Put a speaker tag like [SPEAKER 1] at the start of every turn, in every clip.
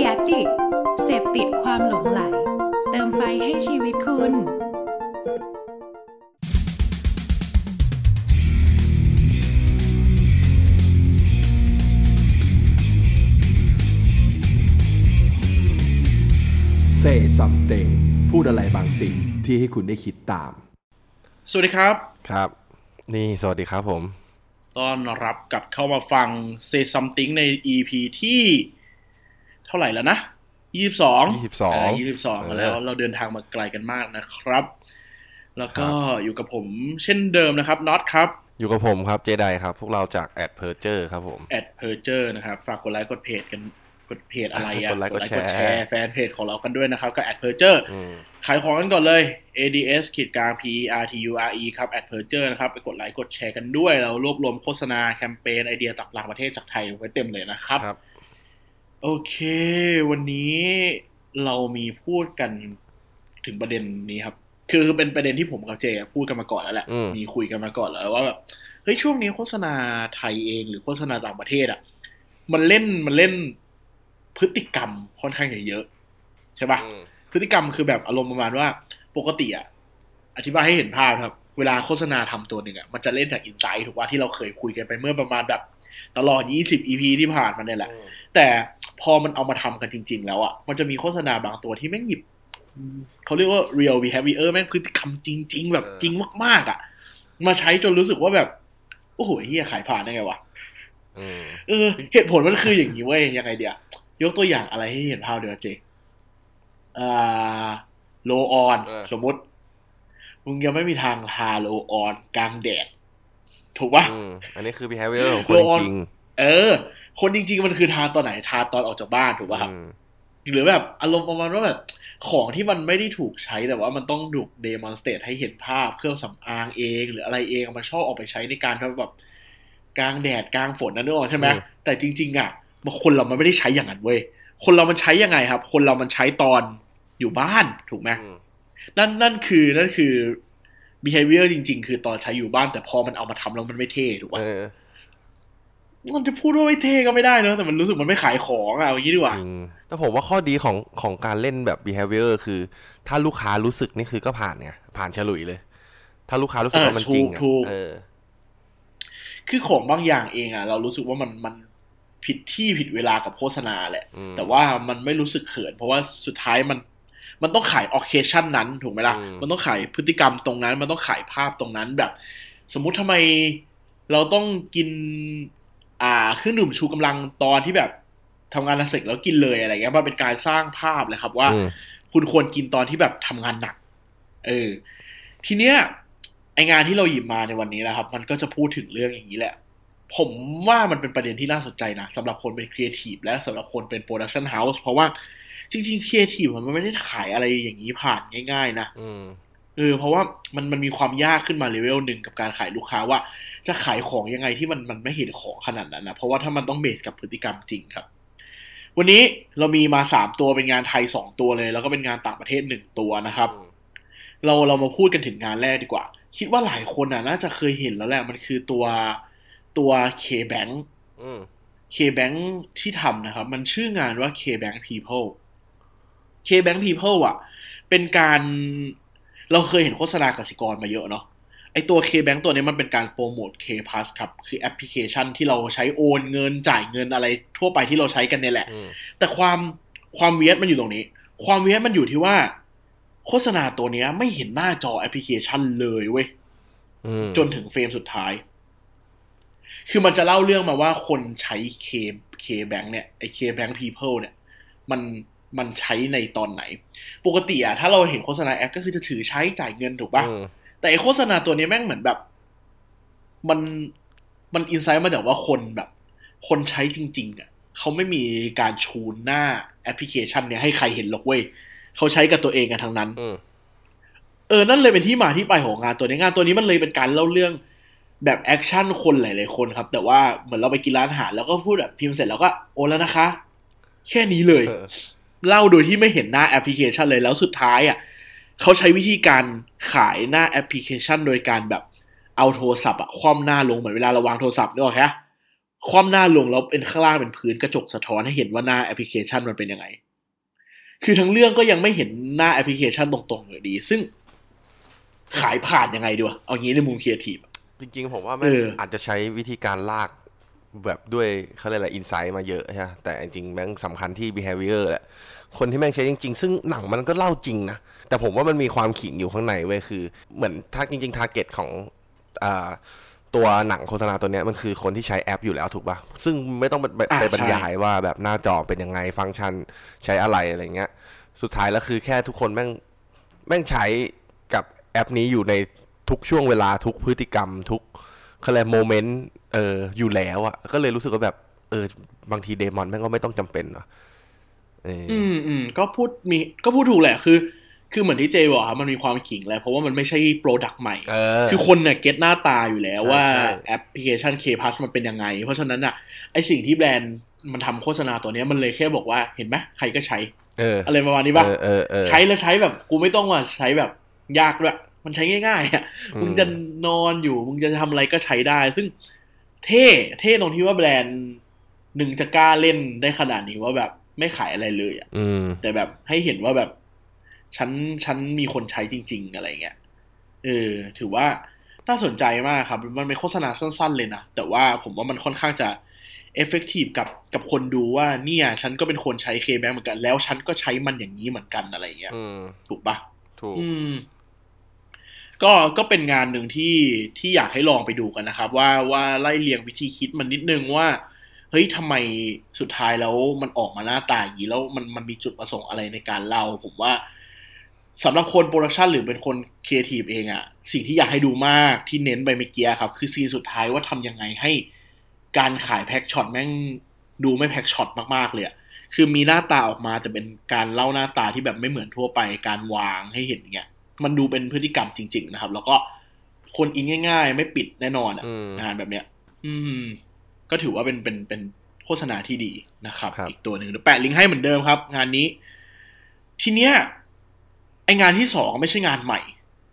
[SPEAKER 1] ดียดิกเสพติดความหลงไหล เติมไฟให้ชีวิตคุณ
[SPEAKER 2] Say something พูดอะไรบางสิ่งที่ให้คุณได้คิดตาม
[SPEAKER 3] สวัสดีครับ
[SPEAKER 4] ครับ นี่สวัสดีครับผม
[SPEAKER 3] ต้อนรับกลับเข้ามาฟัง Say Something ใน EP ที่ เท่าไหร่แล้วนะ22
[SPEAKER 4] 22
[SPEAKER 3] ยี่สิบสอง
[SPEAKER 4] เออ
[SPEAKER 3] แล้ว เราเดินทางมาไกลกันมากนะครับ แล้วก็อยู่กับผมเช่นเดิมนะครับน็อตครับ
[SPEAKER 4] อยู่กับผมครับเจไดครับ พวกเราจาก Ads-perger ครับผม
[SPEAKER 3] Ads-perger นะครับ ฝากกดไลค์กดเพจกันกดเพจอะไรอะ
[SPEAKER 4] กดไลค์กดแชร์
[SPEAKER 3] แชร์แฟนเพจของเรากันด้วยนะครับ ก็ Ads-perger อื
[SPEAKER 4] ม
[SPEAKER 3] ขายของกันก่อนเลย ADS ขีดกลาง P R T U R E ครับ a d p e r t u r e นะครับไปกดไลค์กดแชร์กันด้วย เรารวบรวมโฆษณาแคมเปญไอเดียจากต่างประเทศจากไทยไว้เต็มเลยนะครับ
[SPEAKER 4] ครับ
[SPEAKER 3] โอเค วันนี้เรามีพูดกันถึงประเด็นนี้ครับ คือเป็นประเด็นที่ผมกับเจพูดกันมาก่อนแล้วแหละ
[SPEAKER 4] อืม
[SPEAKER 3] มีคุยกันมาก่อนแล้วว่าแบบเฮ้ยช่วงนี้โฆษณาไทยเองหรือโฆษณาต่างประเทศอะ มันเล่นมันเล่นพฤติกรรมค่อนข้างจะเยอะ ใช่ปะ
[SPEAKER 4] อืม
[SPEAKER 3] พฤติกรรมคือแบบอารมณ์ประมาณว่าปกติอะอธิบายให้เห็นภาพครับ เวลาโฆษณาทำตัวหนึ่งอะมันจะเล่นจากอินไซต์ถูกว่าที่เราเคยคุยกันไปเมื่อประมาณแบบตลอด 20 EP ที่ผ่านมาเนี่ยแหละ แต่ พอมันเอามาทำกันจริง ๆ แล้วอะมันจะมีโฆษณาบางตัวที่แม่งหยิบเขาเรียกว่า real behavior แม่งพฤติกรรมจริง ๆ แบบจริงมาก ๆอะมาใช้จนรู้สึกว่าแบบ โอ้โหเฮียขายผ่านได้ไงวะ
[SPEAKER 4] อืม
[SPEAKER 3] เออ เหตุผลมันคืออย่างนี้เว้ยยังไงเดี๋ยวยกตัวอย่างอะไรให้เห็นภาพเดียวเจอ่า roll-on
[SPEAKER 4] เออ
[SPEAKER 3] สมมติมึงยังไม่มีทางทา roll-on กลางแดดถูกปะ
[SPEAKER 4] อืมอันนี้คือ behavior ของคน
[SPEAKER 3] roll-on
[SPEAKER 4] จริง
[SPEAKER 3] เออ คนจริง ๆ มันคือทาตอนไหนทาตอนออกจากบ้านถูก
[SPEAKER 4] ๆ
[SPEAKER 3] ปะครับ
[SPEAKER 4] อืม
[SPEAKER 3] หรือแบบอารมณ์ประมาณว่าแบบของที่มันไม่ได้ถูกใช้แต่ว่ามันต้องถูก demonstrate ให้เห็นภาพเครื่องสำอางเอง หรืออะไรเองมันชอบออกไปใช้ในการแบบ กลางแดดกลางฝนนั่นนึกออกใช่ไหมแต่จริง ๆ อะมันคนเรามันไม่ได้ใช้อย่างนั้นเว้ยคนเรามันใช้ยังไงครับ คนเรามันใช้ตอนอยู่บ้านถูกไหม
[SPEAKER 4] อืม
[SPEAKER 3] นั่นนั่นคือนั่นคือ behavior จริง ๆ คือตอนใช้อยู่บ้านแต่พอมันเอามาทำแล้วมันไม่เท่ถูก
[SPEAKER 4] เอ
[SPEAKER 3] ปะ
[SPEAKER 4] อ
[SPEAKER 3] มันจะพูดว่าไม่เท่ก็ไม่ได้เนอะแต่มันรู้สึกมันไม่ขายของอะอย่างนี้ดีกว่า
[SPEAKER 4] จริงแต่ผมว่าข้อดีของของการเล่นแบบ behavior คือ ถ้าลูกค้ารู้สึกนี่คือก็ผ่านไงผ่านฉลุยเลย ถ้าลูกค้ารู้สึกว่ามันจริงอะ
[SPEAKER 3] ถูกถูก
[SPEAKER 4] เออ
[SPEAKER 3] คือของบางอย่างเองอะ เรารู้สึกว่ามันมันผิดที่ผิดเวลากับโฆษณาแหละ
[SPEAKER 4] อืม
[SPEAKER 3] แต่ว่ามันไม่รู้สึกเขิน เพราะว่าสุดท้ายมัน มันต้องขาย occasion นั้นถูกไหมล่ะ
[SPEAKER 4] อืม
[SPEAKER 3] มันต้องขายพฤติกรรมตรงนั้น มันต้องขายภาพตรงนั้นแบบ สมมุติทำไมเราต้องกิน อ่าเครื่องดื่มชูกำลังตอนที่แบบทำงานเสร็จแล้วกินเลยอะไรเงี้ยมันเป็นการสร้างภาพเลยครับว่า
[SPEAKER 4] อืม
[SPEAKER 3] คุณควรกินตอนที่แบบทำงานหนัก เออ ทีเนี้ยไอ้งานที่เราหยิบมาในวันนี้แหละครับ มันก็จะพูดถึงเรื่องอย่างนี้แหละ ผมว่ามันเป็นประเด็นที่น่าสนใจนะสำหรับคนเป็นครีเอทีฟและสำหรับคนเป็น production house เพราะว่าจริงๆครีเอทีฟมันไม่ได้ขายอะไรอย่างนี้ผ่านง่าย ๆ นะ
[SPEAKER 4] อืม
[SPEAKER 3] เออเพราะว่ามันมันมีความยากขึ้นมาเลเวลหนึ่งกับการขายลูกค้าว่า จะขายของยังไงที่มันมันไม่เห็นของขนาดนั้นนะเพราะว่าถ้ามันต้อง base กับพฤติกรรมจริงครับ วันนี้เรามีมาสามตัวเป็นงานไทยสองตัวเลย แล้วก็เป็นงานต่างประเทศหนึ่งตัวนะครับ เราเรามาพูดกันถึงงานแรกดีกว่า คิดว่าหลายคนอะน่าจะเคยเห็นแล้วแหละมันคือตัวตัว K-Bank
[SPEAKER 4] อืม
[SPEAKER 3] K-Bank ที่ทำนะครับ มันชื่องานว่า K-Bank People K-Bank People อะ เป็นการ เราเคยเห็นโฆษณากสิกรมาเยอะเนาะไอตัว K-Bank ตัวนี้มันเป็นการโปรโมท K-Pass ครับ คือแอปพลิเคชันที่เราใช้โอนเงินจ่ายเงินอะไรทั่วไปที่เราใช้กันเนี่ยแหละ
[SPEAKER 4] อืม
[SPEAKER 3] แต่ความความเวียดมันอยู่ตรงนี้ ความเวียดมันอยู่ที่ว่า โฆษณาตัวเนี้ยไม่เห็นหน้าจอแอปพลิเคชันเลยเว้ย
[SPEAKER 4] อืม
[SPEAKER 3] จนถึงเฟรมสุดท้าย คือมันจะเล่าเรื่องมาว่าคนใช้ K K Bank เนี่ยไอ K Bank People เนี่ย มัน มันใช้ในตอนไหน ปกติอะถ้าเราเห็นโฆษณาแอปก็คือจะถือใช้จ่ายเงินถูกปะ
[SPEAKER 4] อืม
[SPEAKER 3] แต่ไอโฆษณาตัวนี้แม่งเหมือนแบบ มันมัน insight มาจากว่าคนแบบ คนใช้จริง ๆอะเขาไม่มีการชูหน้าแอปพลิเคชันเนี่ยให้ใครเห็นหรอกเว้ยเขาใช้กับตัวเองกันทั้งนั้น
[SPEAKER 4] อืม
[SPEAKER 3] เออนั่นเลยเป็นที่มาที่ไปของงานตัวนี้งานตัวนี้มันเลยเป็นการเล่าเรื่องแบบแอคชั่นคนหลายๆคนครับ แต่ว่าเหมือนเราไปกินร้านอาหารแล้วก็พูดแบบพิมพ์เสร็จแล้วก็โอนแล้วนะคะ แค่นี้เลย
[SPEAKER 4] เออ
[SPEAKER 3] เล่าโดยที่ไม่เห็นหน้าแอปพลิเคชันเลยแล้วสุดท้ายอะเขาใช้วิธีการขายหน้าแอปพลิเคชัน โดยการแบบเอาโทรศัพท์อะคว่ำหน้าลงเหมือนเวลาเราวางโทรศัพท์นึกออกไหมคว่ำหน้าลงแล้วเป็นข้างล่างเป็นพื้นกระจกสะท้อนให้เห็นว่าหน้าแอปพลิเคชันมันเป็นยังไง คือทั้งเรื่องก็ยังไม่เห็นหน้าแอปพลิเคชันตรงๆอยู่ดี ซึ่งขายผ่านยังไงดีวะเอางี้ในมุมครีเอทีฟ
[SPEAKER 4] จริงๆ ผมว่า
[SPEAKER 3] เอ
[SPEAKER 4] แม่ง
[SPEAKER 3] อ
[SPEAKER 4] อาจจะใช้วิธีการลาก แบบด้วยเขาเรียกอะไร insight มาเยอะใช่ไหมแต่จริงๆแม่งสำคัญที่ behavior แหละคนที่แม่งใช้จริง ๆ ซึ่งหนังมันก็เล่าจริงนะ แต่ผมว่ามันมีความขิงอยู่ข้างในเว้ยคือ เหมือนถ้าจริงๆ target ของอ่าตัวหนังโฆษณาตัวเนี้ยมันคือคนที่ใช้แอปอยู่แล้วถูกปะซึ่งไม่ต้องไปไป
[SPEAKER 3] อ่า
[SPEAKER 4] ไปบรร
[SPEAKER 3] ใช่
[SPEAKER 4] ยายว่าแบบหน้าจอเป็นยังไงฟังก์ชันใช้อะไรอะไรเงี้ย สุดท้ายแล้วคือแค่ทุกคนแม่งแม่งใช้กับแอปนี้อยู่ในทุกช่วงเวลาทุกพฤติกรรมทุก เขาเรียก moment เอออยู่แล้วอะก็เลยรู้สึกว่าแบบ เออ บางที demon แม่งก็ไม่ต้องจำเป็นเนาะเอออ
[SPEAKER 3] อืมอืมก็พูดมีก็พูดถูกแหละคือ คือเหมือนที่เจบอกครับมันมีความขิงแหละเพราะว่ามันไม่ใช่ product ใหม่
[SPEAKER 4] เออ
[SPEAKER 3] คือคนเนี่ย get หน้าตาอยู่แล้ว
[SPEAKER 4] ใช่
[SPEAKER 3] ว่า
[SPEAKER 4] ใช่
[SPEAKER 3] แอปพลิเคชัน K Plus มันเป็นยังไง เพราะฉะนั้นอะไอสิ่งที่แบรนด์มันทำโฆษณาตัวเนี้ยมันเลยแค่บอกว่าเห็นไหมใครก็ใช้
[SPEAKER 4] เออ
[SPEAKER 3] อะไรประมาณนี้ป่ะ
[SPEAKER 4] เออเออเออ
[SPEAKER 3] ใช้แล้วใช้แบบกูไม่ต้องว่าใช้แบบยากด้วย มันใช้ง่ายๆอะ
[SPEAKER 4] อืม
[SPEAKER 3] มึงจะนอนอยู่ มึงจะทำอะไรก็ใช้ได้ ซึ่งเท่เท่ตรงที่ว่าแบรนด์หนึ่งจะกล้าเล่นได้ขนาดนี้ว่าแบบไม่ขายอะไรเลยอะ
[SPEAKER 4] อืม
[SPEAKER 3] แต่แบบให้เห็นว่าแบบฉันฉันมีคนใช้จริง ๆ อะไรเงี้ยเออ ถือว่าน่าสนใจมากครับ มันเป็นโฆษณาสั้น ๆ เลยนะ แต่ว่าผมว่ามันค่อนข้างจะเอฟเฟกตีฟกับกับคนดูว่าเนี่ย ฉันก็เป็นคนใช้เคแบงเหมือนกัน แล้วฉันก็ใช้มันอย่างนี้เหมือนกันอะไรเงี้ย
[SPEAKER 4] อืม
[SPEAKER 3] ถูกปะ
[SPEAKER 4] ถูก
[SPEAKER 3] อืม ก็ก็เป็นงานหนึ่งที่ที่อยากให้ลองไปดูกันนะครับ ว่าว่าไล่เรียงวิธีคิดมันนิดนึงว่าเฮ้ยทำไมสุดท้ายแล้วมันออกมาหน้าตาอย่างนี้แล้วมันมันมีจุดประสงค์อะไรในการเล่า ผมว่าสำหรับคน production หรือเป็นคนครีเอทีฟเองอะสิ่งที่อยากให้ดูมากที่เน้นไปเมื่อกี้ครับ คือ scene สุดท้ายว่าทำยังไงให้การขาย pack shot แม่งดูไม่ pack shotมากๆเลยคือมีหน้าตาออกมาแต่เป็นการเล่าหน้าตาที่แบบไม่เหมือนทั่วไปการวางให้เห็นอย่างเงี้ย มันดูเป็นพฤติกรรมจริง ๆ นะครับ แล้วก็คนอินง่าย ๆ ไม่ปิดแน่นอนอะ
[SPEAKER 4] อืม
[SPEAKER 3] งานแบบเนี้ย อืม ก็ถือว่าเป็นเป็นเป็นโฆษณาที่ดีนะครับ
[SPEAKER 4] ครับ
[SPEAKER 3] อีกตัวหนึ่งเดี๋ยวแปะลิงก์ให้เหมือนเดิมครับ งานนี้ ทีเนี้ยไองานที่สองไม่ใช่งานใหม่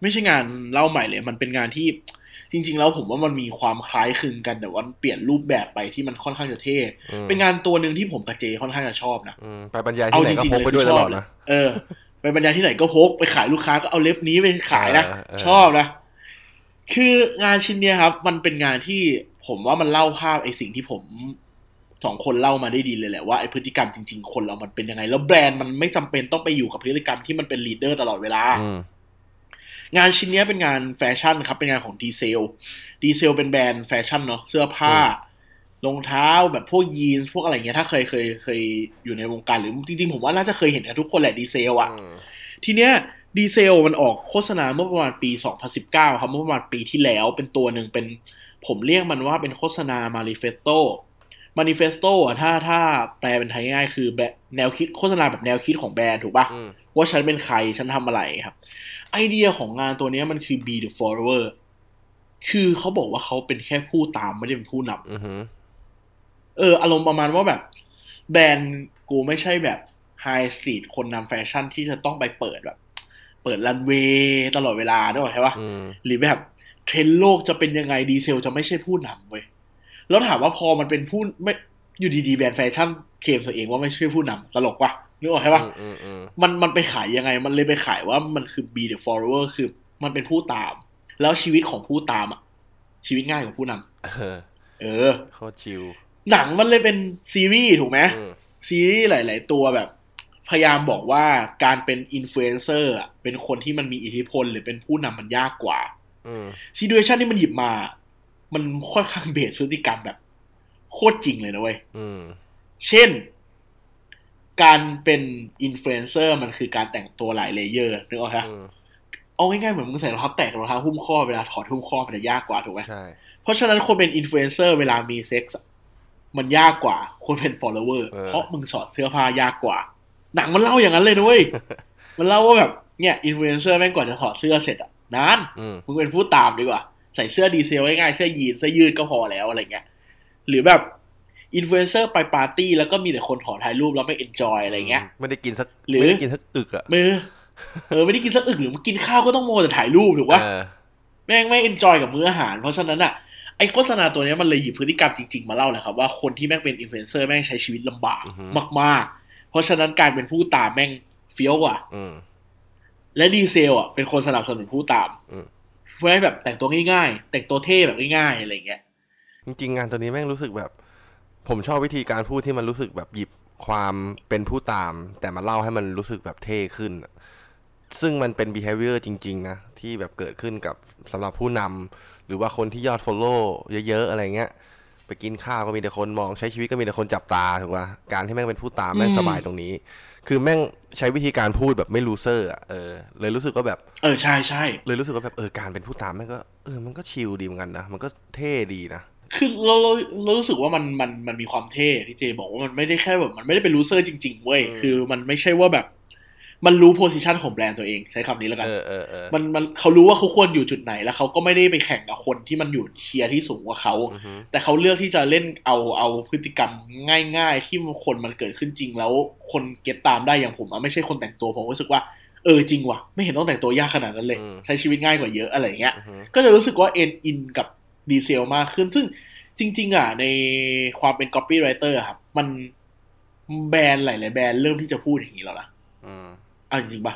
[SPEAKER 3] ไม่ใช่งานเล่าใหม่เลย มันเป็นงานที่จริง ๆ แล้วผมว่ามันมีความคล้ายคลึงกันแต่ว่ามันเปลี่ยนรูปแบบไปที่มันค่อนข้างจะเท่
[SPEAKER 4] อืม
[SPEAKER 3] เป็นงานตัวหนึ่งที่ผมกับเจค่อนข้างจะชอบนะ
[SPEAKER 4] อืมไปบรรยายที่ไหนก็พกไปด้วยตลอดนะ
[SPEAKER 3] เออ ไปบรรยายที่ไหนก็พกไปขายลูกค้าก็เอา ref นี้ไปขายนะ
[SPEAKER 4] เออเออ
[SPEAKER 3] ชอบนะ คืองานชิ้นเนี้ยครับ มันเป็นงานที่ผมว่ามันเล่าภาพไอสิ่งที่ผมสองคนเล่ามาได้ดีเลยแหละว่าไอพฤติกรรมจริงๆ คนเรามันเป็นยังไง แล้วแบรนด์มันไม่จำเป็นต้องไปอยู่กับพฤติกรรมที่มันเป็น leader ตลอดเวลา
[SPEAKER 4] อืม
[SPEAKER 3] งานชิ้นเนี้ยเป็นงานแฟชั่นครับ เป็นงานของดีเซลดีเซลเป็นแบรนด์แฟชั่นเนาะเสื้อผ้า รองเท้าแบบพวกยีนส์พวกอะไรเงี้ยถ้าเคยเคยเคยอยู่ในวงการหรือจริงๆ ผมว่าน่าจะเคยเห็นกันทุกคนแหละดีเซลอะ
[SPEAKER 4] อืม
[SPEAKER 3] ทีเนี้ยดีเซลมันออกโฆษณาเมื่อประมาณปี 2019 ครับเมื่อประมาณปีที่แล้วเป็นตัวหนึ่งเป็นผมเรียกมันว่าเป็นโฆษณา manifesto manifesto อะถ้าถ้าแปลเป็นไทยง่ายๆคือแบบแนวคิดโฆษณาแบบแนวคิดของแบรนด์ถูกปะ
[SPEAKER 4] อืม
[SPEAKER 3] ว่าฉันเป็นใครฉันทำอะไรครับ ไอเดียของงานตัวเนี้ยมันคือ be the follower คือเขาบอกว่าเขาเป็นแค่ผู้ตามไม่ได้เป็นผู้นำ
[SPEAKER 4] อือหือ
[SPEAKER 3] เอออารมณ์ประมาณว่าแบบ แบรนด์กูไม่ใช่แบบ high street คนนำแฟชั่นที่จะต้องไปเปิดแบบ เปิดรันเวย์ตลอดเวลาด้วยใช่ปะ
[SPEAKER 4] อืม
[SPEAKER 3] หรือแบบเทรนด์โลกจะเป็นยังไงดีเซลจะไม่ใช่ผู้นำเว้ยแล้วถามว่าพอมันเป็นผู้ไม่อยู่ดีๆแบรนด์แฟชั่นเคลมตัวเองว่าไม่ใช่ผู้นำตลกปะนึกออกใช่ปะ
[SPEAKER 4] อืมอืม
[SPEAKER 3] มันมันไปขายยังไง มันเลยไปขายว่ามันคือ be the follower คือมันเป็นผู้ตาม แล้วชีวิตของผู้ตามอะ ชีวิตง่ายกว่าผู้นำ
[SPEAKER 4] เออ
[SPEAKER 3] เออ
[SPEAKER 4] โคตรชิล
[SPEAKER 3] หนังมันเลยเป็นซีรีส์ถูกไหม
[SPEAKER 4] อืม
[SPEAKER 3] ซีรีส์หลาย ๆ ตัวแบบ พยายามบอกว่าการเป็นอินฟลูเอนเซอร์อะเป็นคนที่มันมีอิทธิพล หรือเป็นผู้นำมันยากกว่า
[SPEAKER 4] อืม
[SPEAKER 3] situation ที่มันหยิบมา มันค่อนข้าง base พฤติกรรมแบบ โคตรจริงเลยนะเว้ย
[SPEAKER 4] อืม
[SPEAKER 3] เช่น การเป็นอินฟลูเอนเซอร์มันคือการแต่งตัวหลาย layer นึกออกไหม
[SPEAKER 4] อืม
[SPEAKER 3] เอาง่ายๆเหมือนมึงใส่รองเท้าแตะกับรองเท้าหุ้มข้อเวลาถอดหุ้มข้อมันจะยากกว่าถูกไหม
[SPEAKER 4] ใช่
[SPEAKER 3] เพราะฉะนั้นคนเป็นอินฟลูเอนเซอร์เวลามีเซ็กส์อะ มันยากกว่าคนเป็น follower
[SPEAKER 4] เออ
[SPEAKER 3] เพราะมึงถอดเสื้อผ้ายากกว่า หนังมันเล่าอย่างนั้นเลยนะเว้ยมันเล่าว่าแบบเนี่ยอินฟลูเอนเซอร์แม่งก่อนจะถอดเสื้อเสร็จอะนาน
[SPEAKER 4] อืม
[SPEAKER 3] มึงเป็นผู้ตามดีกว่า ใส่เสื้อดีเซลง่ายๆเสื้อยีนเสื้อยืดก็พอแล้วอะไรเงี้ยหรือแบบอินฟลูเอนเซอร์ไปปาร์ตี้แล้วก็มีแต่คนขอถ่ายรูปแล้วไม่ enjoy อะไรเงี้ย
[SPEAKER 4] ไม่ได้กินสัก
[SPEAKER 3] หรือ
[SPEAKER 4] ไม่ได้กินสักอึกอะ
[SPEAKER 3] มือเออไม่ได้กินสักอึกหรือมึงกินข้าวก็ต้องมัวแต่ถ่ายรูปถูกปะ
[SPEAKER 4] เออ
[SPEAKER 3] แม่งไม่ enjoy กับมื้ออาหาร เพราะฉะนั้นอะ ไอ้โฆษณาตัวเนี้ยมันเลยหยิบพฤติกรรมจริงๆ มาเล่าเลยครับว่าคนที่แม่งเป็นอินฟลูเอนเซอร์แม่งใช้ชีวิตลำบาก
[SPEAKER 4] อือฮึ
[SPEAKER 3] มาก ๆ เพราะฉะนั้นการเป็นผู้ตามแม่งเฟี้ยวกว่า
[SPEAKER 4] อืม
[SPEAKER 3] และดีเซลอะเป็นคนสนับสนุนผู้ตาม
[SPEAKER 4] อืม
[SPEAKER 3] เพื่อให้แบบแต่งตัวง่ายๆ แต่งตัวเท่แบบง่ายๆอะไรเงี้ย
[SPEAKER 4] จริงๆงานตัวนี้แม่งรู้สึกแบบ ผมชอบวิธีการพูดที่มันรู้สึกแบบหยิบความเป็นผู้ตาม แต่มาเล่าให้มันรู้สึกแบบเท่ขึ้นอะซึ่งมันเป็น behavior จริง ๆ นะ ที่แบบเกิดขึ้นกับสำหรับผู้นำ หรือว่าคนที่ยอด follow เยอะๆอะไรเงี้ย ไปกินข้าวก็มีแต่คนมองใช้ชีวิตก็มีแต่คนจับตาถูกป่ะการที่แม่งเป็นผู้ตามแม่ง
[SPEAKER 3] อืม
[SPEAKER 4] สบายตรงนี้ คือแม่งใช้วิธีการพูดแบบไม่ loser อะเออเลยรู้สึกว่าแบบ
[SPEAKER 3] เออใช่ใช่
[SPEAKER 4] เลยรู้สึกว่าแบบเออการเป็นผู้ตามแม่งก็เออมันก็ชิลดีเหมือนกันนะมันก็เท่ดีนะ
[SPEAKER 3] คือเราเราเรารู้สึกว่ามันมันมันมีความเท่ที่เจบอกว่ามันไม่ได้แค่แบบมันไม่ได้เป็น loser จริง ๆ เว้ย
[SPEAKER 4] อืม
[SPEAKER 3] คือมันไม่ใช่ว่าแบบ มันรู้ position ของแบรนด์ตัวเองใช้คำนี้แล้วกัน
[SPEAKER 4] เออเออเออ
[SPEAKER 3] มันมันเขารู้ว่าเขาควรอยู่จุดไหน แล้วเขาก็ไม่ได้ไปแข่งกับคนที่มันอยู่ tier ที่สูงกว่าเขา
[SPEAKER 4] อือฮึ
[SPEAKER 3] แต่เขาเลือกที่จะเล่นเอาเอาพฤติกรรมง่าย ๆ ที่คนมันเกิดขึ้นจริง แล้วคน get ตามได้อย่างผมอะไม่ใช่คนแต่งตัวผมรู้สึกว่าเออจริงว่ะไม่เห็นต้องแต่งตัวยากขนาดนั้นเลย ใช้ชีวิตง่ายกว่าเยอะอะไรอย่างเงี้ย
[SPEAKER 4] อือฮึ
[SPEAKER 3] ก็จะรู้สึกว่าแม่ง in กับดีเซลมากขึ้นซึ่งจริง ๆ อะ ในความเป็น copywriter อะครับ มันแบรนด์หลายๆแบรนด์เริ่มที่จะพูดอย่างนี้แล้วนะ
[SPEAKER 4] อืม
[SPEAKER 3] เอาจริงๆปะ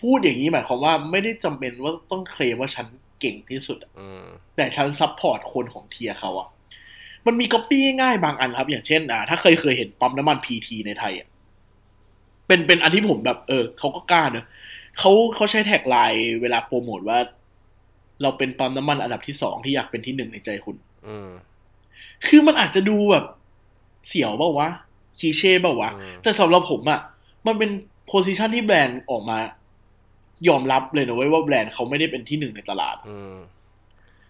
[SPEAKER 3] พูดอย่างนี้หมายความว่าไม่ได้จำเป็นว่าต้องเคลมว่าฉันเก่งที่สุดอะ
[SPEAKER 4] อืม
[SPEAKER 3] แต่ฉัน support คนของ tier เขาอะมันมี copy ง่ายๆบางอันครับ อย่างเช่น อ่า ถ้าเคยเคยเห็นปั๊มน้ำมัน PT ในไทยอะเป็นเป็นอันที่ผมแบบ เออเขาก็กล้าเนอะเขาเขาใช้ tagline เวลาโปรโมทว่า เราเป็นปั๊มน้ำมันอันดับที่สองที่อยากเป็นที่หนึ่งในใจคุณ
[SPEAKER 4] อืม
[SPEAKER 3] คือมันอาจจะดูแบบ เสียวเปล่าวะ cliché เปล่าวะ
[SPEAKER 4] อืม
[SPEAKER 3] แต่สำหรับผมอะมันเป็น position ที่แบรนด์ออกมา ยอมรับเลยนะเว้ยว่าแบรนด์เขาไม่ได้เป็นที่หนึ่งในตลาด
[SPEAKER 4] อืม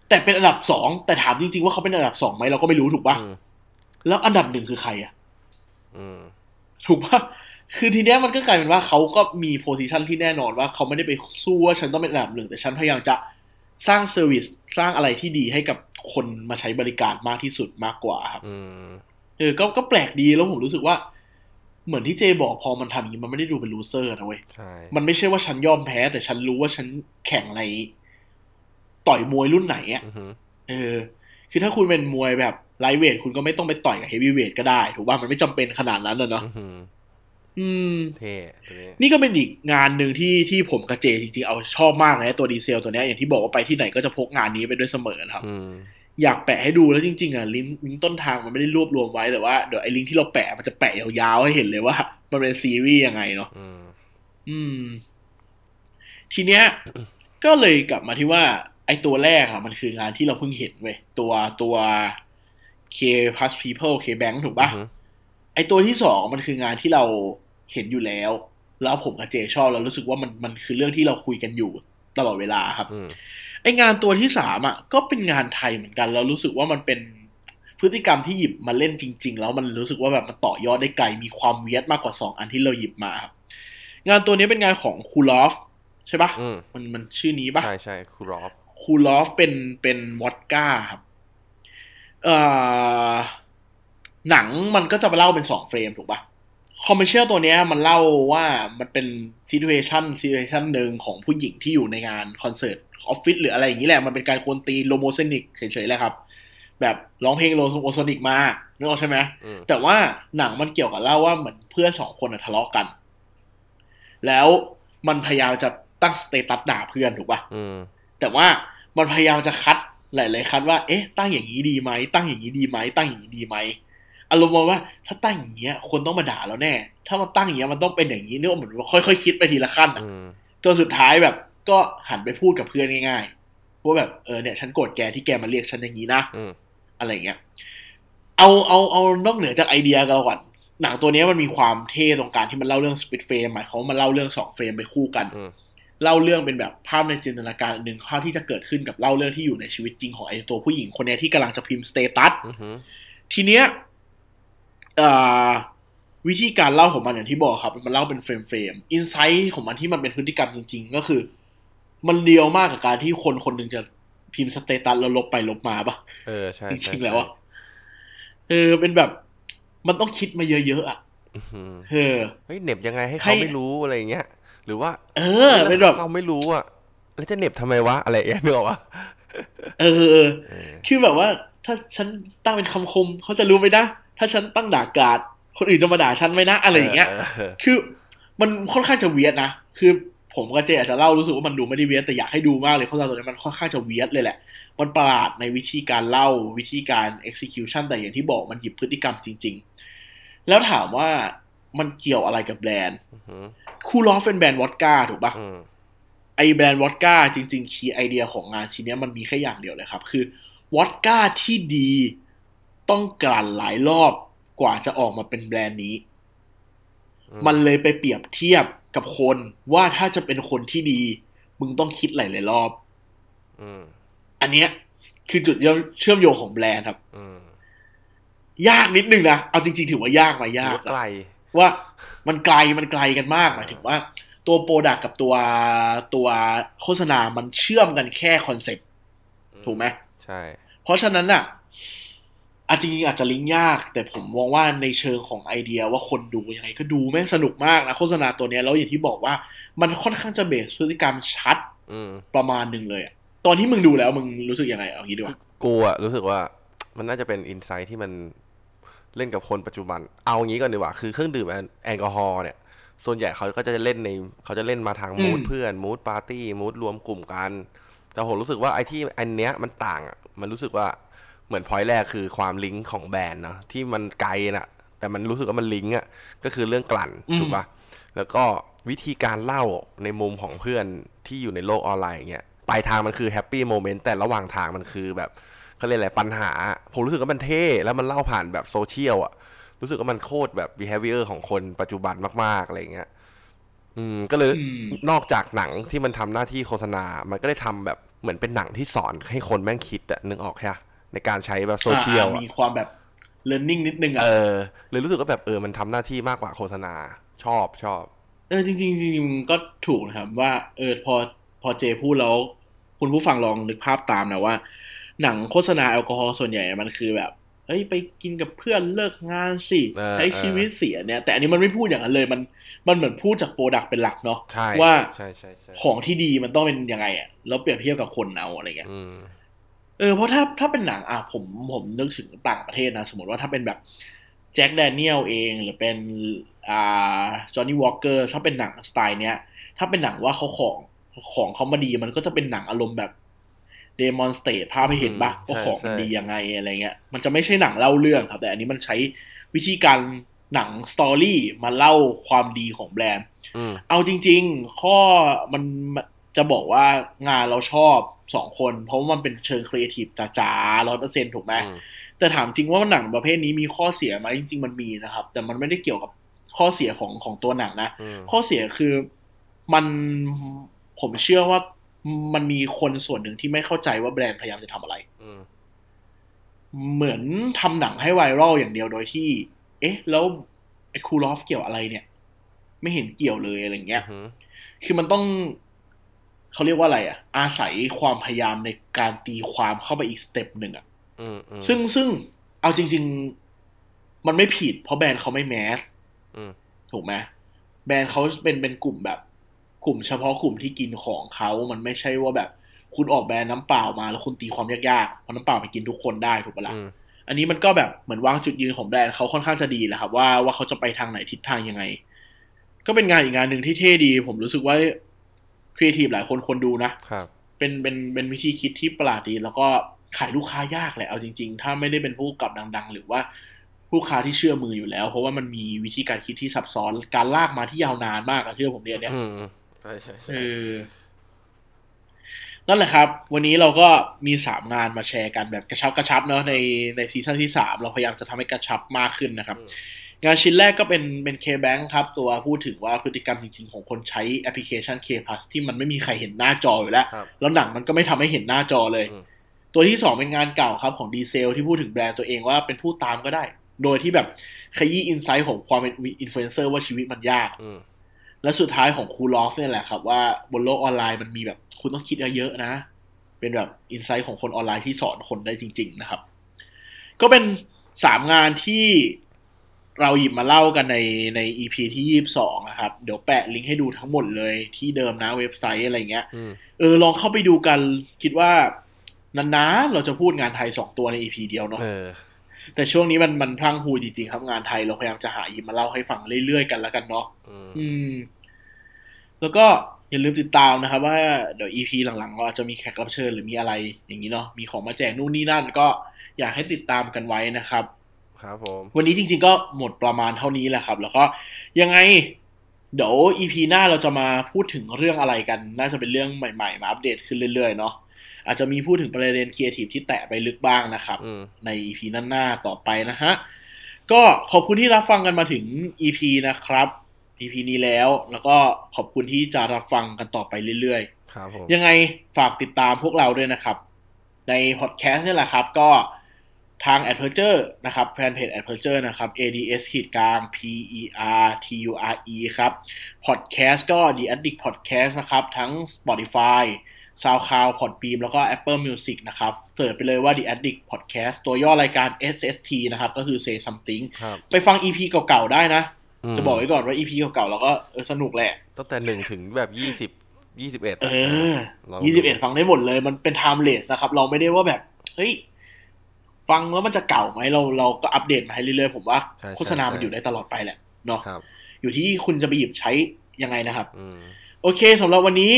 [SPEAKER 3] แต่เป็นอันดับสองแต่ถามจริง ๆ ว่าเขาเป็นอันดับสองไหมเราก็ไม่รู้ถูกปะ
[SPEAKER 4] อืม
[SPEAKER 3] แล้วอันดับหนึ่งคือใครอะ
[SPEAKER 4] อืม
[SPEAKER 3] ถูกปะคือทีเนี้ยมันก็กลายเป็นว่าเขาก็มี position ที่แน่นอนว่าเขาไม่ได้ไปสู้ว่าฉันต้องเป็นอันดับหนึ่งแต่ฉันพยายามจะสร้าง service สร้างอะไรที่ดีให้กับคนมาใช้บริการมากที่สุดมากกว่าครับ
[SPEAKER 4] อืม
[SPEAKER 3] เออก็ก็แปลกดีแล้วผมรู้สึกว่า เหมือนที่เจบอกพอมันทำอย่างนี้มันไม่ได้ดูเป็น loser นะเว้ย
[SPEAKER 4] ใช่
[SPEAKER 3] มันไม่ใช่ว่าฉันยอมแพ้ แต่ฉันรู้ว่าฉันแข่งในต่อยมวยรุ่นไหนอะ
[SPEAKER 4] อือฮึ
[SPEAKER 3] เออ คือถ้าคุณเป็นมวยแบบ lightweight คุณก็ไม่ต้องไปต่อยกับ heavyweight ก็ได้ ถูกป่ะมันไม่จำเป็นขนาดนั้นนะเนาะ
[SPEAKER 4] อือฮึ
[SPEAKER 3] อืม
[SPEAKER 4] เท่ตัวนี้
[SPEAKER 3] นี่ก็เป็นอีกงานหนึ่งที่ที่ผมกับเจจริงๆเอาชอบมากเลยนะตัวดีเซลตัวเนี้ยอย่างที่บอกว่าไปที่ไหนก็จะพกงานนี้ไปด้วยเสมอนะครับ
[SPEAKER 4] อืม
[SPEAKER 3] อยากแปะให้ดูแล้วจริงๆอะลิงก์ลิงก์ต้นทางมันไม่ได้รวบรวมไว้แต่ว่าเดี๋ยวไอ้ลิงก์ที่เราแปะมันจะแปะยาวๆให้เห็นเลยว่า มันเป็นซีรีส์ยังไงเนาะ
[SPEAKER 4] อืม
[SPEAKER 3] อืมทีเนี้ย ก็เลยกลับมาที่ว่า ไอ้ตัวแรกอะมันคืองานที่เราเพิ่งเห็นเว้ยตัวตัว K plus people K bank ถูกปะ
[SPEAKER 4] อือฮึ
[SPEAKER 3] ไอ้ตัวที่สองมันคืองานที่เราเห็นอยู่แล้ว แล้วผมกับเจชอบแล้วรู้สึกว่ามันมันคือเรื่องที่เราคุยกันอยู่ตลอดเวลาครับ
[SPEAKER 4] อืม
[SPEAKER 3] ไองานตัวที่สามอะก็เป็นงานไทยเหมือนกันแล้วรู้สึกว่ามันเป็นพฤติกรรมที่หยิบมาเล่นจริง ๆ แล้วมันรู้สึกว่าแบบมันต่อยอดได้ไกลมีความ weird มากกว่าสองอันที่เราหยิบมาครับงานตัวนี้เป็นงานของ Kulov ใช่ปะ
[SPEAKER 4] อืม
[SPEAKER 3] มันมันชื่อนี้ปะ
[SPEAKER 4] ใช่ใช่
[SPEAKER 3] Kulov Kulov เป็นเป็นวอดก้าครับเอ่อหนังมันก็จะมาเล่าเป็นสอง frame ถูกปะ commercial ตัวเนี้ยมันเล่าว่ามันเป็นซี t u เ t ชันซี t u เ t ชันหนึ่งของผู้หญิงที่อยู่ในงานคอนเสิร์ตออฟฟิศหรืออะไรอย่างนี้แหละ มันเป็นการกวนตีน Lomosonic เฉยๆแหละครับ แบบร้องเพลง Lomosonic มานึกออกใช่ไหม
[SPEAKER 4] อืม
[SPEAKER 3] แต่ว่าหนังมันเกี่ยวกับเล่าว่าเหมือนเพื่อนสองคนอะทะเลาะกัน แล้วมันพยายามจะตั้ง status ด่าเพื่อนถูกปะ
[SPEAKER 4] อืม
[SPEAKER 3] แต่ว่ามันพยายามจะ cut หลายๆ cut ว่า เอ๊ะ ตั้งอย่างนี้ดีไหม ตั้งอย่างนี้ดีไหม ตั้งอย่างนี้ดีไหม อารมณ์ว่า ถ้าตั้งอย่างเงี้ย คนต้องมาด่าเราแน่ ถ้ามันตั้งอย่างเงี้ยมันต้องเป็นอย่างนี้เนี่ยเหมือนว่าค่อยๆคิดไปทีละขั้นอะ
[SPEAKER 4] อืม
[SPEAKER 3] จนสุดท้ายแบบ ก็หันไปพูดกับเพื่อนง่ายๆว่าแบบเออเนี่ย ฉันโกรธแกที่แกมาเรียกฉันอย่างนี้นะ
[SPEAKER 4] อืม
[SPEAKER 3] อะไรเงี้ย เอาเอาเอานอกเหนือจากไอเดียกันก่อนหนังตัวเนี้ยมันมีความเท่ตรงการที่มันเล่าเรื่อง split frame หมายความว่ามันเล่าเรื่องสอง frame ไปคู่กัน
[SPEAKER 4] อืม
[SPEAKER 3] เล่าเรื่องเป็นแบบภาพในจินตนาการอันหนึ่งภาพที่จะเกิดขึ้นกับเล่าเรื่องที่อยู่ในชีวิตจริงของไอ้ตัวผู้หญิงคนเนี้ยที่กำลังจะพิมพ์ status
[SPEAKER 4] อือฮึ
[SPEAKER 3] ทีเนี้ยเอ่อ วิธีการเล่าของมันอย่างที่บอกครับ มันเล่าเป็น frame frame insight ของมันที่มันเป็นพฤติกรรมจริง ๆ ก็คือ มัน real มากกับการที่คนคนหนึ่งจะพิมพ์ status แล้วลบไปลบมาปะ
[SPEAKER 4] เออใช่
[SPEAKER 3] จ
[SPEAKER 4] ใช่
[SPEAKER 3] ริงๆแล้วอะเออเป็นแบบ มันต้องคิดมาเยอะๆอะ
[SPEAKER 4] อือฮึ
[SPEAKER 3] เออ
[SPEAKER 4] เฮ้ยเหน็บยังไงให้
[SPEAKER 3] ให้
[SPEAKER 4] เขาไม่รู้อะไรอย่างเงี้ยหรือว่า
[SPEAKER 3] เออเป็นแบบ
[SPEAKER 4] เขาไม่รู้อะแล้วจะเหน็บทำไมวะอะไรอย่างเงี้ยนึกออกปะ
[SPEAKER 3] เออเออ
[SPEAKER 4] เออ
[SPEAKER 3] คือแบบว่า ถ้าฉันตั้งเป็นคำคมเขาจะรู้ไหมนะ ถ้าฉันตั้งด่ากาดคนอื่นจะมาด่าฉันไหมนะอะไรอย่างเงี้ย คือมันค่อนข้างจะเวียดนะ คือผมกับเจอาจจะเล่ารู้สึกว่ามันดูไม่ได้เวียดแต่อยากให้ดูมากเลยเพราะเราตัวนี้มันค่อนข้างจะเวียดเลยแหละ มันประหลาดในวิธีการเล่าวิธีการ execution แต่อย่างที่บอกมันหยิบพฤติกรรมจริง ๆ แล้วถามว่ามันเกี่ยวอะไรกับแบรนด์
[SPEAKER 4] อือหือ
[SPEAKER 3] คูลอฟเป็นแบรนด์วอดก้าถูกปะ
[SPEAKER 4] อืม
[SPEAKER 3] ไอแบรนด์วอดก้าจริงๆคีย์ไอเดียของงานชิ้นเนี้ยมันมีแค่อย่างเดียวเลยครับ คือวอดก้าที่ดี ต้องกลั่นหลายรอบกว่าจะออกมาเป็นแบรนด์นี้
[SPEAKER 4] อืม
[SPEAKER 3] มันเลยไปเปรียบเทียบกับคนว่าถ้าจะเป็นคนที่ดี มึงต้องคิดหลายๆรอบ
[SPEAKER 4] อืม
[SPEAKER 3] อันเนี้ย คือจุดเชื่อมโยงของแบรนด์ครับ
[SPEAKER 4] อืม
[SPEAKER 3] ยากนิดนึงนะ เอาจริงๆ ถือว่ายากไหมายาก
[SPEAKER 4] ถือว่าไกล
[SPEAKER 3] ว่ามันไกลมันไกลกันมากหมายถึงว่า ตัว product กับตัวตัวโฆษณามันเชื่อมกันแค่ concept ถูกไหม
[SPEAKER 4] ใช่
[SPEAKER 3] เพราะฉะนั้นน่ะ อาจจริงๆอาจจะลิงก์ยาก แต่ผมมองว่าในเชิงของไอเดียว่าคนดูยังไงก็ดูแม่งสนุกมากนะโฆษณาตัวเนี้ยแล้วอย่างที่บอกว่ามันค่อนข้างจะ base พฤติกรรมชัด
[SPEAKER 4] อืม
[SPEAKER 3] ประมาณหนึ่งเลยอะตอนที่มึงดูแล้วมึงรู้สึกยังไงเอางี้ดีกว่า
[SPEAKER 4] กูอะรู้สึกว่ามันน่าจะเป็น insight ที่มันเล่นกับคนปัจจุบัน เอางี้ก่อนดีกว่าคือเครื่องดื่มแอลแอลกอฮอล์เนี่ย ส่วนใหญ่เขาก็จะเล่นในเขาจะเล่นมาทาง mood
[SPEAKER 3] อืม
[SPEAKER 4] เพื่อน mood ปาร์ตี้ mood รวมกลุ่มกัน แต่ผมรู้สึกว่าไอ้ที่อันเนี้ยมันต่างอะมันรู้สึกว่า เหมือนพอยแรกคือความลิงก์ของแบรนด์เนาะที่มันไกลน่ะ แต่มันรู้สึกว่ามันลิงก์อะก็คือเรื่องกลั่น
[SPEAKER 3] อืม
[SPEAKER 4] ถูกปะแล้วก็วิธีการเล่าในมุมของเพื่อนที่อยู่ในโลกออนไลน์อย่างเงี้ยปลายทางมันคือ happy moment แต่ระหว่างทางมันคือแบบเขาเรียกอะไรปัญหา ผมรู้สึกว่ามันเท่ แล้วมันเล่าผ่านแบบโซเชียลอะรู้สึกว่ามันโคตรแบบ behavior ของคนปัจจุบันมาก ๆ อะไรเงี้ย อืม ก็เลย
[SPEAKER 3] อืม
[SPEAKER 4] นอกจากหนังที่มันทำหน้าที่โฆษณา มันก็ได้ทำแบบเหมือนเป็นหนังที่สอนให้คนแม่งคิดอะนึกออกแค่ ในการใช้แบบโซเชียล
[SPEAKER 3] อ่า
[SPEAKER 4] อะ
[SPEAKER 3] มีความแบบ learning นิดนึงอะ
[SPEAKER 4] เออเลยรู้สึกว่าแบบเออมันทำหน้าที่มากกว่าโฆษณาชอบชอบ
[SPEAKER 3] เออจริงๆจริงๆก็ถูกนะครับ ว่าเออพอพอเจพูดแล้ว คุณผู้ฟังลองนึกภาพตามนะว่า หนังโฆษณาแอลกอฮอล์ส่วนใหญ่มันคือแบบเฮ้ยไปกินกับเพื่อนเลิกงานสิ
[SPEAKER 4] เออ
[SPEAKER 3] ใช้ชีวิตเสียเนี่ย แต่อันนี้มันไม่พูดอย่างนั้นเลยมันมันเหมือนพูดจาก product เป็นหลักเนาะ
[SPEAKER 4] ใช่
[SPEAKER 3] ว่า
[SPEAKER 4] ใช่ใช่ใช่
[SPEAKER 3] ของที่ดีมันต้องเป็นยังไงอะแล้วเปรียบเทียบกับคนเอาอะไรเงี้ย
[SPEAKER 4] อืม
[SPEAKER 3] เออเพราะถ้าถ้าเป็นหนังอะผมผมนึกถึงต่างประเทศนะ สมมติว่าถ้าเป็นแบบ Jack Daniel เองหรือเป็นอ่า Johnnie Walker ถ้าเป็นหนังสไตล์เนี้ย ถ้าเป็นหนังว่าเขาของของเขามาดีมันก็จะเป็นหนังอารมณ์แบบ demonstrate ภาพให้เห็นปะ
[SPEAKER 4] อืม
[SPEAKER 3] ว่าของมัน
[SPEAKER 4] ใช่
[SPEAKER 3] ดียังไงอะไรเงี้ย มันจะไม่ใช่หนังเล่าเรื่องครับ แต่อันนี้มันใช้วิธีการหนัง story มาเล่าความดีของแบรนด์
[SPEAKER 4] อืม
[SPEAKER 3] เอาจริง ๆ ข้อมันมันจะบอกว่างานเราชอบ สองคน เพราะว่ามันเป็นเชิงครีเอทีฟจ๋าๆร้อยเปอร์เซ็นถูกไหม
[SPEAKER 4] อืม
[SPEAKER 3] แต่ถามจริงว่าหนังประเภทนี้มีข้อเสียไหมจริง ๆ มันมีนะครับ แต่มันไม่ได้เกี่ยวกับข้อเสียของของตัวหนังนะ
[SPEAKER 4] อืม
[SPEAKER 3] ข้อเสียคือมันผมเชื่อว่ามันมีคนส่วนหนึ่งที่ไม่เข้าใจว่าแบรนด์พยายามจะทำอะไร
[SPEAKER 4] อืม
[SPEAKER 3] เหมือนทำหนังให้ไวรัลอย่างเดียวโดยที่ เอ๊ะ แล้วไอ้คูลอฟเกี่ยวอะไรเนี่ย ไม่เห็นเกี่ยวเลยอะไรเงี้ย
[SPEAKER 4] อืม
[SPEAKER 3] คือมันต้อง เขาเรียกว่าอะไรอะ อาศัยความพยายามในการตีความเข้าไปอีกสเต็ปหนึ่งอะ
[SPEAKER 4] อืมอืม
[SPEAKER 3] ซึ่งซึ่งเอาจริง ๆ มันไม่ผิด เพราะแบรนด์เขาไม่ mass
[SPEAKER 4] อืม
[SPEAKER 3] ถูกไหมแบรนด์เขาเป็นเป็นกลุ่มแบบ กลุ่มเฉพาะกลุ่มที่กินของเขามันไม่ใช่ว่าแบบ คุณออกแบรนด์น้ำเปล่ามา แล้วคุณตีความยากๆเพราะน้ำเปล่ามันกินทุกคนได้ถูกปะล่ะ
[SPEAKER 4] อืม
[SPEAKER 3] อันนี้มันก็แบบเหมือนวางจุดยืนของแบรนด์เขาค่อนข้างจะดีแหละครับ ว่าว่าเขาจะไปทางไหนทิศทางยังไง ก็เป็นงานอีกงานหนึ่งที่เท่ดี ผมรู้สึกว่า ครีเอทีฟหลายคนควรดูนะ
[SPEAKER 4] ครับ
[SPEAKER 3] เป็นเป็นเป็นวิธีคิดที่ประหลาดดี แล้วก็ขายลูกค้ายากแหละเอาจริง ๆ ถ้าไม่ได้เป็นผู้กำกับดัง ๆ หรือว่าลูกค้าที่เชื่อมืออยู่แล้ว เพราะว่ามันมีวิธีการคิดที่ซับซ้อนการลากมาที่ยาวนานมากอะเชื่อผมเนี่ยเนี่ย
[SPEAKER 4] อืมใช่ใช่ใช่
[SPEAKER 3] เออนั่นแหละครับ วันนี้เราก็มีสามงานมาแชร์กันแบบกระชับกระชับเนาะในในซีซั่นที่สามเราพยายามจะทำให้กระชับมากขึ้นนะครับ
[SPEAKER 4] อืม
[SPEAKER 3] งานชิ้นแรกก็เป็นเป็น K-Bank ครับ ตัวพูดถึงว่าพฤติกรรมจริงๆ ของคนใช้แอปพลิเคชัน K Plus ที่มันไม่มีใครเห็นหน้าจออยู่แล้ว
[SPEAKER 4] ครับ
[SPEAKER 3] แล้วหนังมันก็ไม่ทำให้เห็นหน้าจอเลย
[SPEAKER 4] อืม
[SPEAKER 3] ตัวที่สองเป็นงานเก่าครับของดีเซลที่พูดถึงแบรนด์ตัวเองว่าเป็นผู้ตามก็ได้ โดยที่แบบขยี้ insight ของความเป็นอินฟลูเอนเซอร์ว่าชีวิตมันยาก
[SPEAKER 4] อืม
[SPEAKER 3] และสุดท้ายของ Kulov เนี่ยแหละครับว่าบนโลกออนไลน์มันมีแบบคุณต้องคิดเยอะๆนะ เป็นแบบ insight ของคนออนไลน์ที่สอนคนได้จริง ๆ นะครับ ก็เป็นสามงานที่ เราหยิบมาเล่ากันในใน EP ที่ยี่สิบสองนะครับ เดี๋ยวแปะลิงก์ให้ดูทั้งหมดเลยที่เดิมนะเว็บไซต์อะไรเงี้ย
[SPEAKER 4] อืม
[SPEAKER 3] เออลองเข้าไปดูกันคิดว่านานๆเราจะพูดงานไทยสองตัวใน EP เดียวเนาะ
[SPEAKER 4] เออ
[SPEAKER 3] แต่ช่วงนี้มันมันพลังพรูจริงๆครับงานไทยเราพยายามจะหาหยิบมาเล่าให้ฟังเรื่อยๆกันแล้วกันเนาะ
[SPEAKER 4] อืม
[SPEAKER 3] อืมแล้วก็อย่าลืมติดตามนะครับว่าเดี๋ยว EP หลังๆ เราอาจจะมีแขกรับเชิญหรือมีอะไรอย่างนี้เนาะมีของมาแจกนู่นนี่นั่น ก็อยากให้ติดตามกันไว้นะครับ
[SPEAKER 4] ครับผม
[SPEAKER 3] วันนี้จริง ๆ ก็หมดประมาณเท่านี้แหละครับ แล้วก็ยังไงเดี๋ยว EP หน้าเราจะมาพูดถึงเรื่องอะไรกัน น่าจะเป็นเรื่องใหม่ๆ มาอัปเดตขึ้นเรื่อยๆเนาะอาจจะมีพูดถึงประเด็นครีเอทีฟที่แตะไปลึกบ้างนะครับ
[SPEAKER 4] อืม
[SPEAKER 3] ใน EP หน้าๆต่อไปนะฮะก็ขอบคุณที่รับฟังกันมาถึง EP นะครับ EP นี้แล้ว แล้วก็ขอบคุณที่จะรับฟังกันต่อไปเรื่อยๆ
[SPEAKER 4] ครับผม
[SPEAKER 3] ยังไงฝากติดตามพวกเราด้วยนะครับ ในพอดแคสต์นี่แหละครับ ก็ ทาง a d v e r t u r e นะครับแฟนเพจ a d v e r t u r e นะครับ ads ขีดกลาง p e r t u r e ครับพอดแคสต์ก็ the addict podcast นะครับ ทั้ง Spotify SoundCloud Podbeam แล้วก็ Apple Music นะครับเสิร์ชไปเลยว่า the addict podcast ตัวย่อรายการ SST นะครับ ก็คือ say something
[SPEAKER 4] ครับ
[SPEAKER 3] ไปฟัง EP เก่าๆได้นะ
[SPEAKER 4] ม
[SPEAKER 3] จะบอกไว้ก่อนว่า EP เก่าๆเราก็เออสนุกแหละ
[SPEAKER 4] ตั้งแต่หนึ่งถึงแบบยี่สิบยี่สิบเอ็ด
[SPEAKER 3] เออ
[SPEAKER 4] ลองดู
[SPEAKER 3] ยี่สิบเอ็ดฟังได้หมดเลย มันเป็น timeless นะครับ เราไม่ได้ว่าแบบ เฮ้ย ฟังแล้วมันจะเก่าไหมเราเราก็อัปเดตมาให้เรื่อยๆ ผมว่า
[SPEAKER 4] ใช่
[SPEAKER 3] โฆษณา
[SPEAKER 4] ใช่
[SPEAKER 3] มันอยู่ได้ตลอดไปแหละเนาะ
[SPEAKER 4] ครับ
[SPEAKER 3] อยู่ที่คุณจะไปหยิบใช้ยังไงนะครับ
[SPEAKER 4] อืม
[SPEAKER 3] โอเคสำหรับวันนี้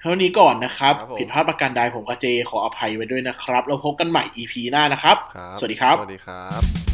[SPEAKER 3] เท่านี้ก่อนนะครับ
[SPEAKER 4] ครับผม
[SPEAKER 3] ผิดพลาดประการใดผมกับเจขออภัยไว้ด้วยนะครับ เราพบกันใหม่ EP หน้านะครับ
[SPEAKER 4] ครับ
[SPEAKER 3] สวัสดีครับ
[SPEAKER 4] สวัสดีครับ